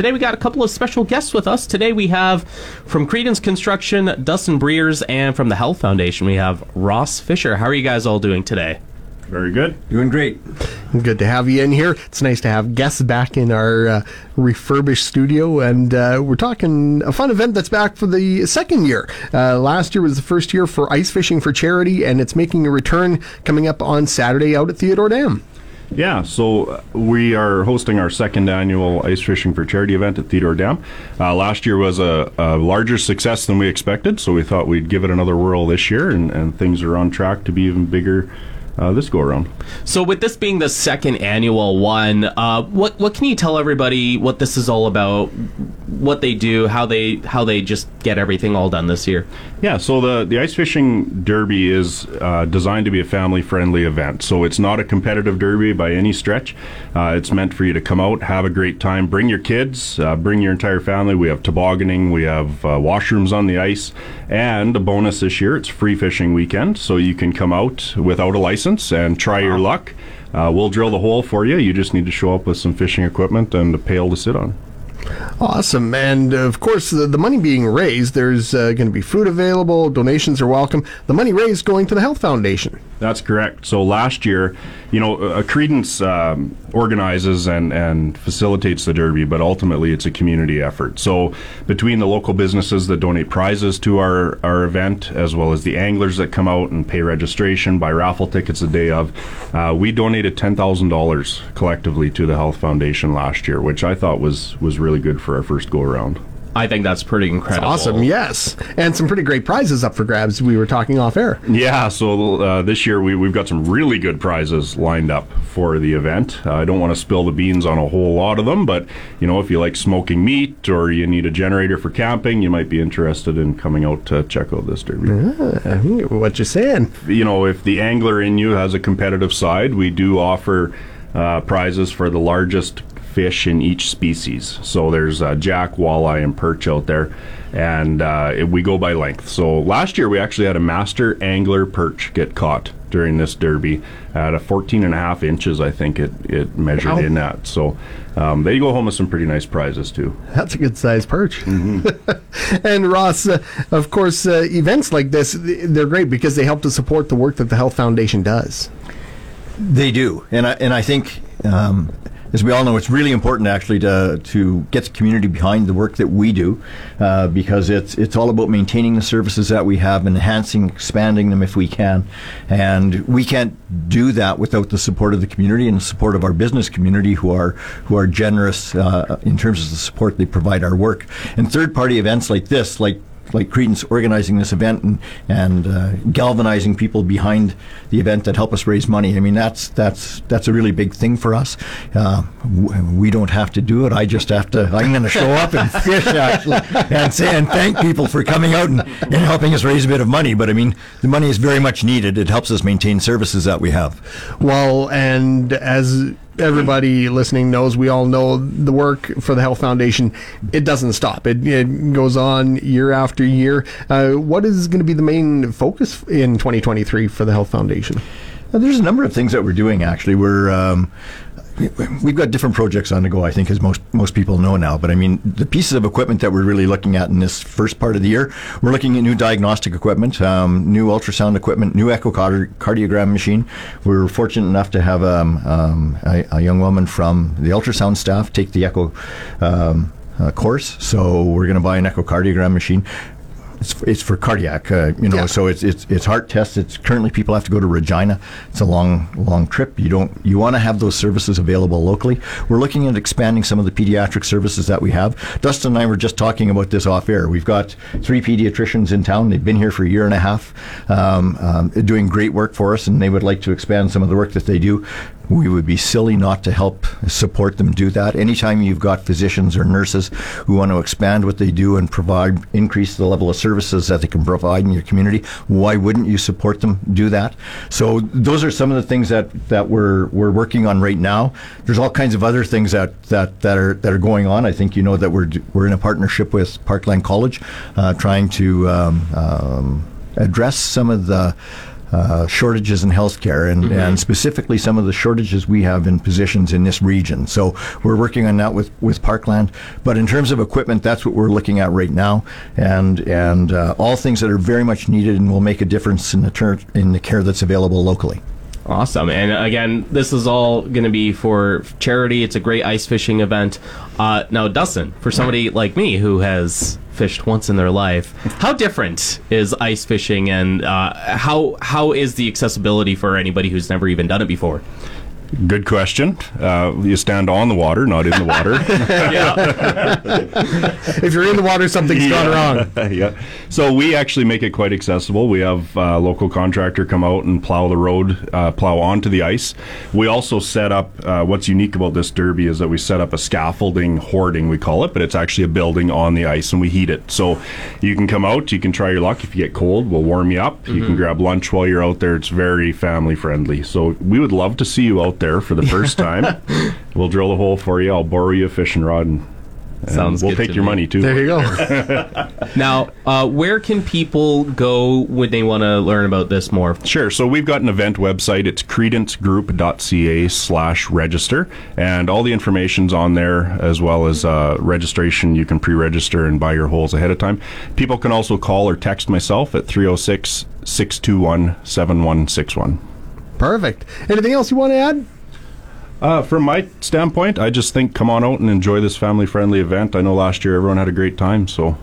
Today we got a couple of special guests with us. Today we have from Credence Construction, Dustin Breers, and from the Health Foundation we have Ross Fisher. How are you guys all doing today? Very good. Doing great. Good to have you in here. It's nice to have guests back in our uh, refurbished studio, and uh, we're talking a fun event that's back for the second year. Uh, last year was the first year for ice fishing for charity, and it's making a return coming up on Saturday out at Theodore Dam. Yeah, so uh, we are hosting our second annual Ice Fishing for Charity event at Theodore Dam. Uh, last year was a, a, larger success than we expected, so we thought we'd give it another whirl this year, and, and things are on track to be even bigger uh, this go around. So, with this being the second annual one, uh, what what can you tell everybody what this is all about? What they do, how they how they just get everything all done this year? Yeah, so the the ice fishing derby is uh, designed to be a family friendly event. So it's not a competitive derby by any stretch. Uh, it's meant for you to come out, have a great time, bring your kids, uh, bring your entire family. We have tobogganing, we have uh, washrooms on the ice, and a bonus this year, it's free fishing weekend, so you can come out without a license and try your luck. Uh, we'll drill the hole for you. You just need to show up with some fishing equipment and a pail to sit on. Awesome. And of course, the, the money being raised, there's uh, going to be food available, donations are welcome. The money raised going to the Health Foundation. That's correct. So last year, you know, uh, Credence um, organizes and, and facilitates the Derby, but ultimately it's a community effort. So between the local businesses that donate prizes to our, our event, as well as the anglers that come out and pay registration, buy raffle tickets the day of, uh, we donated $10,000 collectively to the Health Foundation last year, which I thought was, was really good for our first go around. I think that's pretty incredible. That's awesome, yes. And some pretty great prizes up for grabs. We were talking off air. Yeah, so uh, this year we, we've got some really good prizes lined up for the event. Uh, I don't want to spill the beans on a whole lot of them, but you know, if you like smoking meat or you need a generator for camping, you might be interested in coming out to check out this derby. Ah, what you saying? You know, if the angler in you has a competitive side, we do offer uh, prizes for the largest fish in each species. So there's uh, jack, walleye, and perch out there, and uh, it, we go by length. So last year we actually had a master angler perch get caught during this derby at a 14 and a half inches, I think it, it measured wow. in that. So um, they go home with some pretty nice prizes too. That's a good size perch. Mm-hmm. and Ross, uh, of course, uh, events like this, they're great because they help to support the work that the Health Foundation does. They do. And I, and I think um, as we all know, it's really important actually to to get the community behind the work that we do, uh, because it's it's all about maintaining the services that we have, and enhancing, expanding them if we can, and we can't do that without the support of the community and the support of our business community, who are who are generous uh, in terms of the support they provide our work. And third party events like this, like like Credence organizing this event and and uh, galvanizing people behind the event that help us raise money. I mean, that's that's that's a really big thing for us. Uh, we don't have to do it. I just have to. I'm going to show up and fish actually, and say and thank people for coming out and, and helping us raise a bit of money. But I mean, the money is very much needed. It helps us maintain services that we have. Well, and as everybody listening knows, we all know the work for the Health Foundation. It doesn't stop. It, it goes on year after year. Uh, what is going to be the main focus in 2023 for the Health Foundation? There's a number of things that we're doing. Actually, we're um, we've got different projects on the go, I think, as most most people know now. But I mean, the pieces of equipment that we're really looking at in this first part of the year, we're looking at new diagnostic equipment, um, new ultrasound equipment, new echocardiogram machine. We're fortunate enough to have um, um, a, a, young woman from the ultrasound staff take the echo. Um, uh, course, so we're going to buy an echocardiogram machine it's, it's for cardiac, uh, you know. Yeah. So it's it's it's heart tests. It's currently people have to go to Regina. It's a long long trip. You don't you want to have those services available locally. We're looking at expanding some of the pediatric services that we have. Dustin and I were just talking about this off air. We've got three pediatricians in town. They've been here for a year and a half, um, um, doing great work for us, and they would like to expand some of the work that they do. We would be silly not to help support them do that. Anytime you've got physicians or nurses who want to expand what they do and provide, increase the level of services that they can provide in your community, why wouldn't you support them do that? So those are some of the things that, that we're, we're working on right now. There's all kinds of other things that, that, that are that are going on. I think you know that we're we're in a partnership with Parkland College, uh, trying to um, um, address some of the uh, shortages in healthcare and, and specifically some of the shortages we have in positions in this region. So we're working on that with, with Parkland. But in terms of equipment, that's what we're looking at right now, and and uh, all things that are very much needed and will make a difference in the ter- in the care that's available locally. Awesome. And again, this is all going to be for charity. It's a great ice fishing event. Uh, now, Dustin, for somebody like me who has fished once in their life, how different is ice fishing and uh, how how is the accessibility for anybody who's never even done it before? Good question. Uh, you stand on the water, not in the water. If you're in the water, something's gone wrong. yeah. So we actually make it quite accessible. We have a local contractor come out and plow the road, uh, plow onto the ice. We also set up. Uh, what's unique about this derby is that we set up a scaffolding hoarding, we call it, but it's actually a building on the ice, and we heat it. So you can come out, you can try your luck. If you get cold, we'll warm you up. You can grab lunch while you're out there. It's very family friendly. So we would love to see you out there for the first time. we'll drill a hole for you. I'll borrow you a fishing rod. And, and Sounds We'll good take to your me. money too. There you go. Now, uh, where can people go when they want to learn about this more? Sure. So we've got an event website. It's credencegroup.ca slash register. And all the information's on there, as well as uh, registration. You can pre register and buy your holes ahead of time. People can also call or text myself at 306 621 7161. Perfect. Anything else you want to add? Uh, from my standpoint, I just think come on out and enjoy this family friendly event. I know last year everyone had a great time, so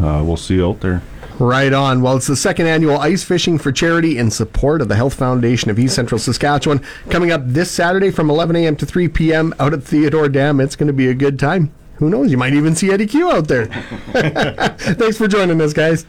uh, we'll see you out there. Right on. Well, it's the second annual ice fishing for charity in support of the Health Foundation of East Central Saskatchewan. Coming up this Saturday from 11 a.m. to 3 p.m. out at Theodore Dam. It's going to be a good time. Who knows? You might even see Eddie Q out there. Thanks for joining us, guys.